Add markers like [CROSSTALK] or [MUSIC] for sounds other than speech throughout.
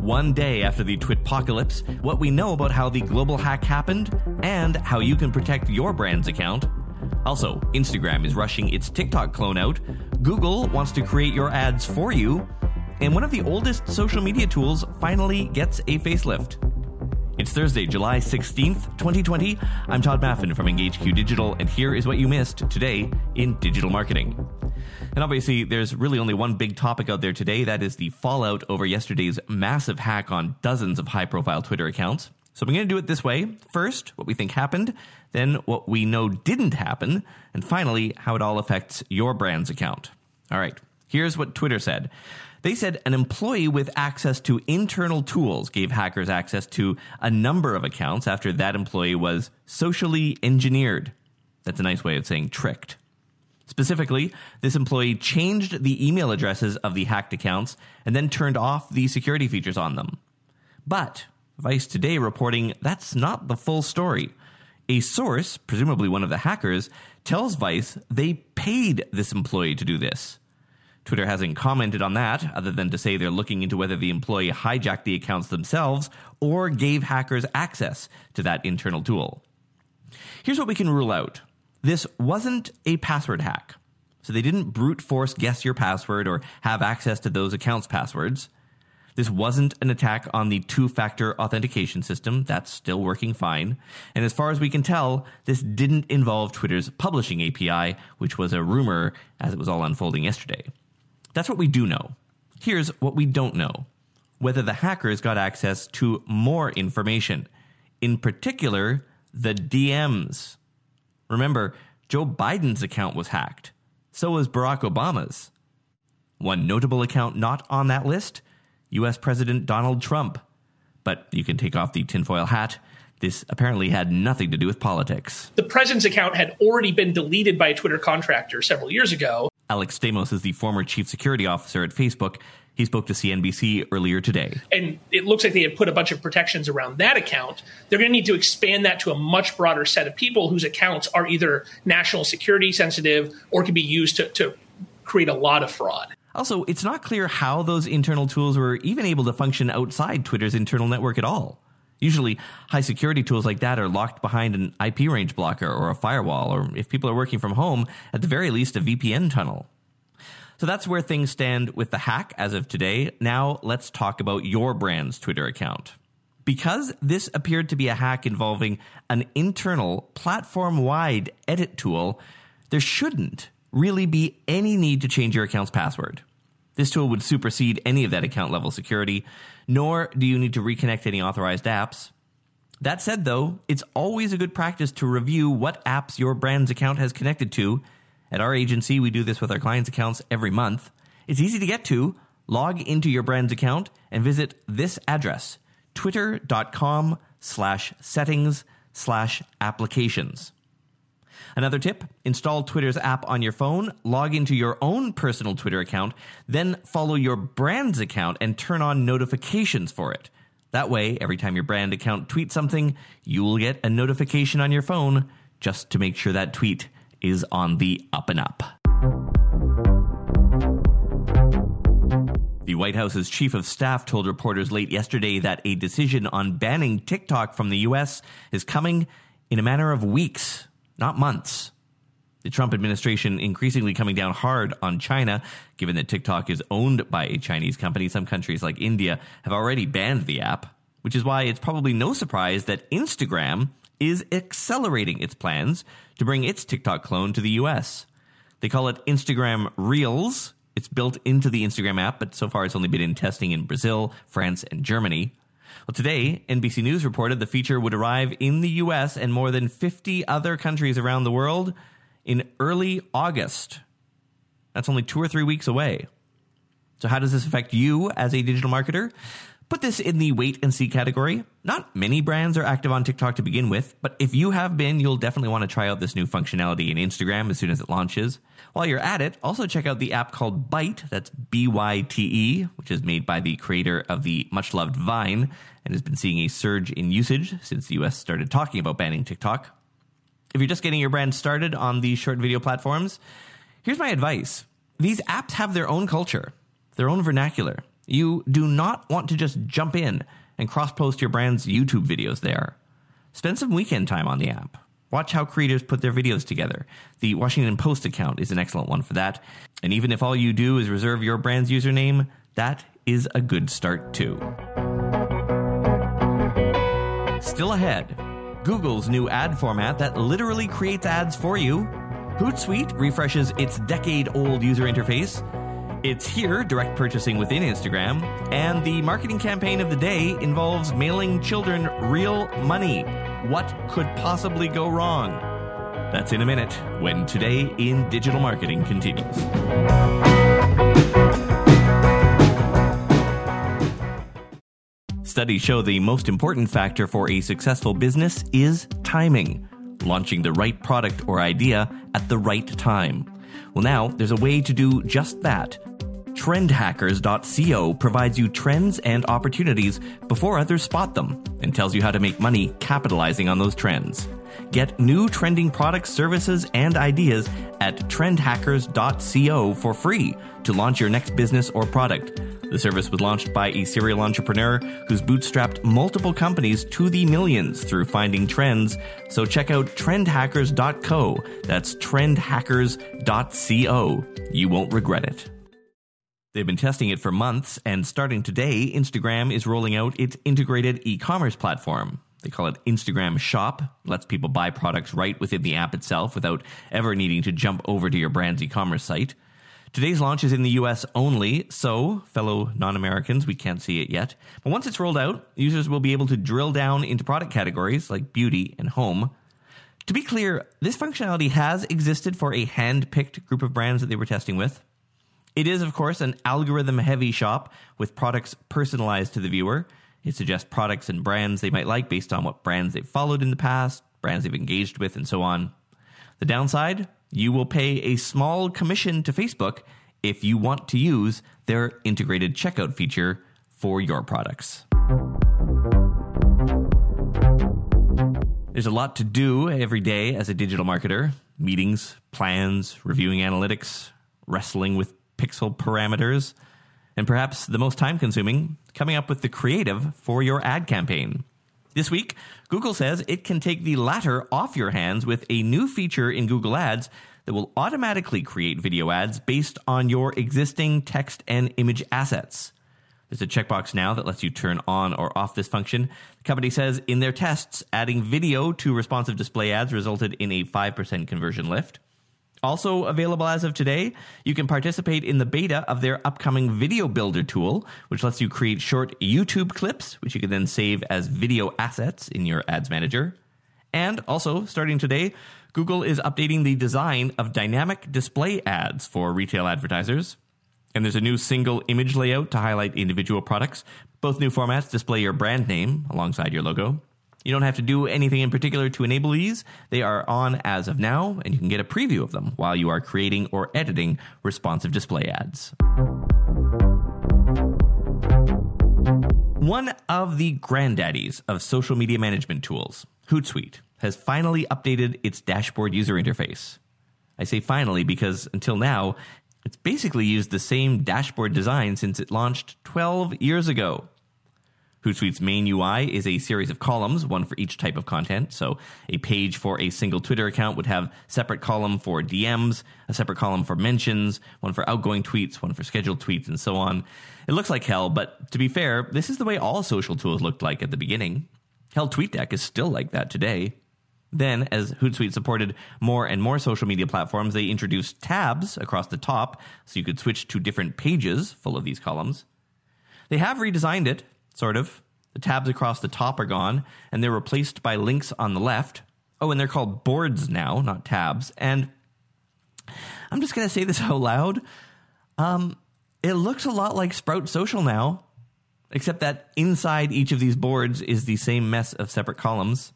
one day after the Twitpocalypse, what we know about how the global hack happened, and how you can protect your brand's account. Also, Instagram is rushing its TikTok clone out, Google wants to create your ads for you, and one of the oldest social media tools finally gets a facelift. It's Thursday, July 16th, 2020. I'm Todd Maffin from EngageQ Digital, and here is what you missed today in digital marketing. And obviously, there's really only one big topic out there today that is the fallout over yesterday's massive hack on dozens of high profile Twitter accounts. So I'm going to do it this way. First, what we think happened, then what we know didn't happen, and finally, how it all affects your brand's account. All right, here's what Twitter said. They said an employee with access to internal tools gave hackers access to a number of accounts after that employee was socially engineered. That's a nice way of saying tricked. Specifically, this employee changed the email addresses of the hacked accounts and then turned off the security features on them. But Vice Today reporting that's not the full story. A source, presumably one of the hackers, tells Vice they paid this employee to do this. Twitter hasn't commented on that, other than to say they're looking into whether the employee hijacked the accounts themselves or gave hackers access to that internal tool. Here's what we can rule out this wasn't a password hack. So they didn't brute force guess your password or have access to those accounts' passwords. This wasn't an attack on the two factor authentication system. That's still working fine. And as far as we can tell, this didn't involve Twitter's publishing API, which was a rumor as it was all unfolding yesterday. That's what we do know. Here's what we don't know whether the hackers got access to more information, in particular, the DMs. Remember, Joe Biden's account was hacked. So was Barack Obama's. One notable account not on that list US President Donald Trump. But you can take off the tinfoil hat. This apparently had nothing to do with politics. The president's account had already been deleted by a Twitter contractor several years ago. Alex Stamos is the former chief security officer at Facebook. He spoke to CNBC earlier today. And it looks like they had put a bunch of protections around that account. They're going to need to expand that to a much broader set of people whose accounts are either national security sensitive or can be used to, to create a lot of fraud. Also, it's not clear how those internal tools were even able to function outside Twitter's internal network at all. Usually, high security tools like that are locked behind an IP range blocker or a firewall, or if people are working from home, at the very least, a VPN tunnel. So that's where things stand with the hack as of today. Now let's talk about your brand's Twitter account. Because this appeared to be a hack involving an internal platform wide edit tool, there shouldn't really be any need to change your account's password. This tool would supersede any of that account level security, nor do you need to reconnect any authorized apps. That said, though, it's always a good practice to review what apps your brand's account has connected to. At our agency, we do this with our clients' accounts every month. It's easy to get to. Log into your brand's account and visit this address, twitter.com slash settings slash applications. Another tip install Twitter's app on your phone, log into your own personal Twitter account, then follow your brand's account and turn on notifications for it. That way, every time your brand account tweets something, you will get a notification on your phone just to make sure that tweet is on the up and up. The White House's chief of staff told reporters late yesterday that a decision on banning TikTok from the U.S. is coming in a matter of weeks not months. The Trump administration increasingly coming down hard on China, given that TikTok is owned by a Chinese company. Some countries like India have already banned the app, which is why it's probably no surprise that Instagram is accelerating its plans to bring its TikTok clone to the US. They call it Instagram Reels. It's built into the Instagram app, but so far it's only been in testing in Brazil, France, and Germany. Well, today, NBC News reported the feature would arrive in the US and more than 50 other countries around the world in early August. That's only two or three weeks away. So, how does this affect you as a digital marketer? Put this in the wait and see category. Not many brands are active on TikTok to begin with, but if you have been, you'll definitely want to try out this new functionality in Instagram as soon as it launches. While you're at it, also check out the app called Byte, that's B Y T E, which is made by the creator of the much loved Vine and has been seeing a surge in usage since the US started talking about banning TikTok. If you're just getting your brand started on these short video platforms, here's my advice. These apps have their own culture, their own vernacular. You do not want to just jump in and cross post your brand's YouTube videos there. Spend some weekend time on the app. Watch how creators put their videos together. The Washington Post account is an excellent one for that. And even if all you do is reserve your brand's username, that is a good start too. Still ahead, Google's new ad format that literally creates ads for you. Hootsuite refreshes its decade old user interface. It's here, direct purchasing within Instagram, and the marketing campaign of the day involves mailing children real money. What could possibly go wrong? That's in a minute when Today in Digital Marketing continues. Studies show the most important factor for a successful business is timing, launching the right product or idea at the right time. Well, now there's a way to do just that. Trendhackers.co provides you trends and opportunities before others spot them and tells you how to make money capitalizing on those trends. Get new trending products, services, and ideas at trendhackers.co for free to launch your next business or product. The service was launched by a serial entrepreneur who's bootstrapped multiple companies to the millions through finding trends. So check out trendhackers.co. That's trendhackers.co. You won't regret it. They've been testing it for months, and starting today, Instagram is rolling out its integrated e commerce platform. They call it Instagram Shop. It lets people buy products right within the app itself without ever needing to jump over to your brand's e commerce site. Today's launch is in the US only, so, fellow non Americans, we can't see it yet. But once it's rolled out, users will be able to drill down into product categories like beauty and home. To be clear, this functionality has existed for a hand picked group of brands that they were testing with. It is, of course, an algorithm heavy shop with products personalized to the viewer. It suggests products and brands they might like based on what brands they've followed in the past, brands they've engaged with, and so on. The downside? You will pay a small commission to Facebook if you want to use their integrated checkout feature for your products. There's a lot to do every day as a digital marketer meetings, plans, reviewing analytics, wrestling with pixel parameters, and perhaps the most time consuming, coming up with the creative for your ad campaign. This week, Google says it can take the latter off your hands with a new feature in Google Ads that will automatically create video ads based on your existing text and image assets. There's a checkbox now that lets you turn on or off this function. The company says in their tests, adding video to responsive display ads resulted in a 5% conversion lift. Also available as of today, you can participate in the beta of their upcoming Video Builder tool, which lets you create short YouTube clips, which you can then save as video assets in your ads manager. And also, starting today, Google is updating the design of dynamic display ads for retail advertisers. And there's a new single image layout to highlight individual products. Both new formats display your brand name alongside your logo. You don't have to do anything in particular to enable these. They are on as of now, and you can get a preview of them while you are creating or editing responsive display ads. One of the granddaddies of social media management tools, Hootsuite, has finally updated its dashboard user interface. I say finally because until now, it's basically used the same dashboard design since it launched 12 years ago. Hootsuite's main UI is a series of columns, one for each type of content. So a page for a single Twitter account would have separate column for DMs, a separate column for mentions, one for outgoing tweets, one for scheduled tweets, and so on. It looks like hell, but to be fair, this is the way all social tools looked like at the beginning. Hell, TweetDeck is still like that today. Then, as Hootsuite supported more and more social media platforms, they introduced tabs across the top so you could switch to different pages full of these columns. They have redesigned it sort of. The tabs across the top are gone, and they're replaced by links on the left. Oh, and they're called boards now, not tabs. And I'm just going to say this [LAUGHS] out loud. Um, it looks a lot like Sprout Social now, except that inside each of these boards is the same mess of separate columns.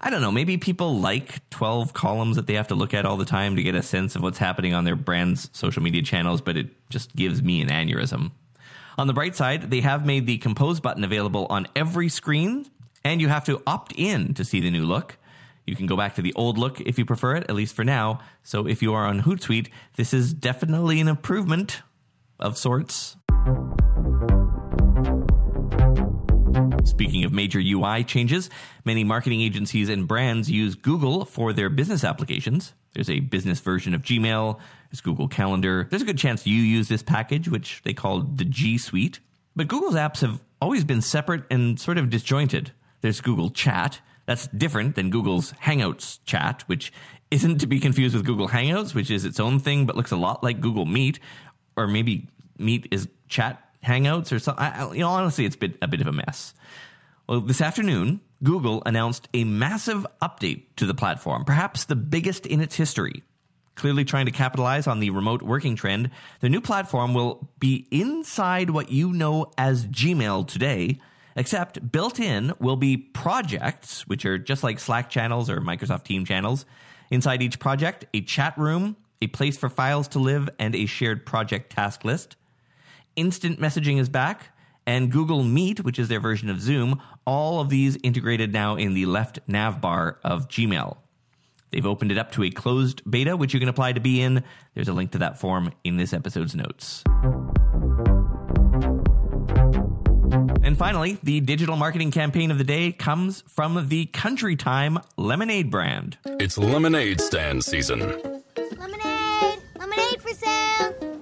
I don't know, maybe people like 12 columns that they have to look at all the time to get a sense of what's happening on their brand's social media channels, but it just gives me an aneurysm. On the bright side, they have made the compose button available on every screen, and you have to opt in to see the new look. You can go back to the old look if you prefer it, at least for now. So if you are on Hootsuite, 'Suite, this this is definitely an improvement of sorts. Speaking of major UI changes, many marketing agencies and brands use Google for their business applications. There's a business version of Gmail, there's Google Calendar. There's a good chance you use this package, which they call the G Suite. But Google's apps have always been separate and sort of disjointed. There's Google Chat. That's different than Google's Hangouts chat, which isn't to be confused with Google Hangouts, which is its own thing but looks a lot like Google Meet, or maybe Meet is chat Hangouts or something. You know, honestly, it's been a bit of a mess. Well, this afternoon, Google announced a massive update to the platform, perhaps the biggest in its history. Clearly trying to capitalize on the remote working trend, the new platform will be inside what you know as Gmail today, except built in will be projects, which are just like Slack channels or Microsoft Team channels. Inside each project, a chat room, a place for files to live, and a shared project task list. Instant messaging is back and Google Meet, which is their version of Zoom, all of these integrated now in the left nav bar of Gmail. They've opened it up to a closed beta, which you can apply to be in. There's a link to that form in this episode's notes. And finally, the digital marketing campaign of the day comes from the Country Time Lemonade brand. It's lemonade stand season. Lemonade!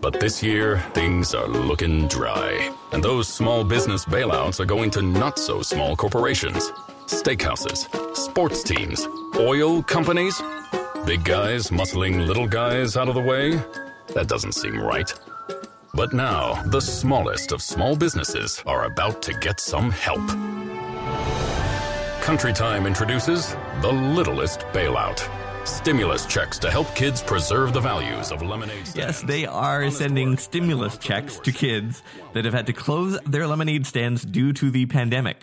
But this year, things are looking dry. And those small business bailouts are going to not so small corporations, steakhouses, sports teams, oil companies. Big guys muscling little guys out of the way? That doesn't seem right. But now, the smallest of small businesses are about to get some help. Country Time introduces the littlest bailout stimulus checks to help kids preserve the values of lemonade stands. Yes, they are sending stimulus checks to kids that have had to close their lemonade stands due to the pandemic.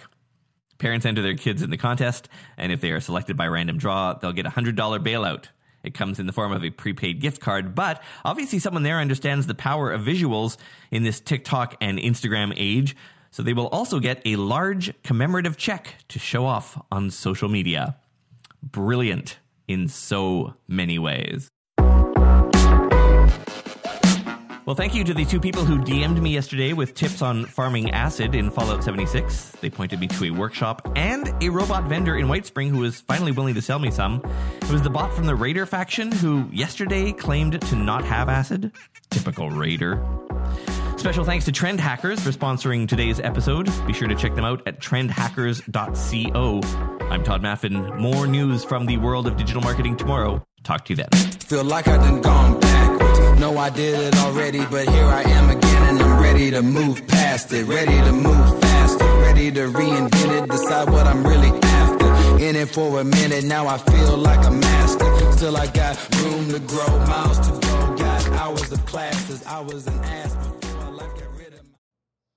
Parents enter their kids in the contest, and if they are selected by random draw, they'll get a $100 bailout. It comes in the form of a prepaid gift card, but obviously someone there understands the power of visuals in this TikTok and Instagram age, so they will also get a large commemorative check to show off on social media. Brilliant in so many ways. Well, thank you to the two people who DM'd me yesterday with tips on farming acid in Fallout 76. They pointed me to a workshop and a robot vendor in Whitespring who was finally willing to sell me some. It was the bot from the Raider faction who yesterday claimed to not have acid. Typical Raider. Special thanks to Trend Hackers for sponsoring today's episode. Be sure to check them out at trendhackers.co. I'm Todd Maffin. More news from the world of digital marketing tomorrow. Talk to you then. Feel like I gone backwards. Know I did it already, but here I am again, and I'm ready to move past it. Ready to move faster. Ready to reinvent it. Decide what I'm really after. In it for a minute, now I feel like a master. Still, I got room to grow, miles to go. Got hours of classes, I was an ass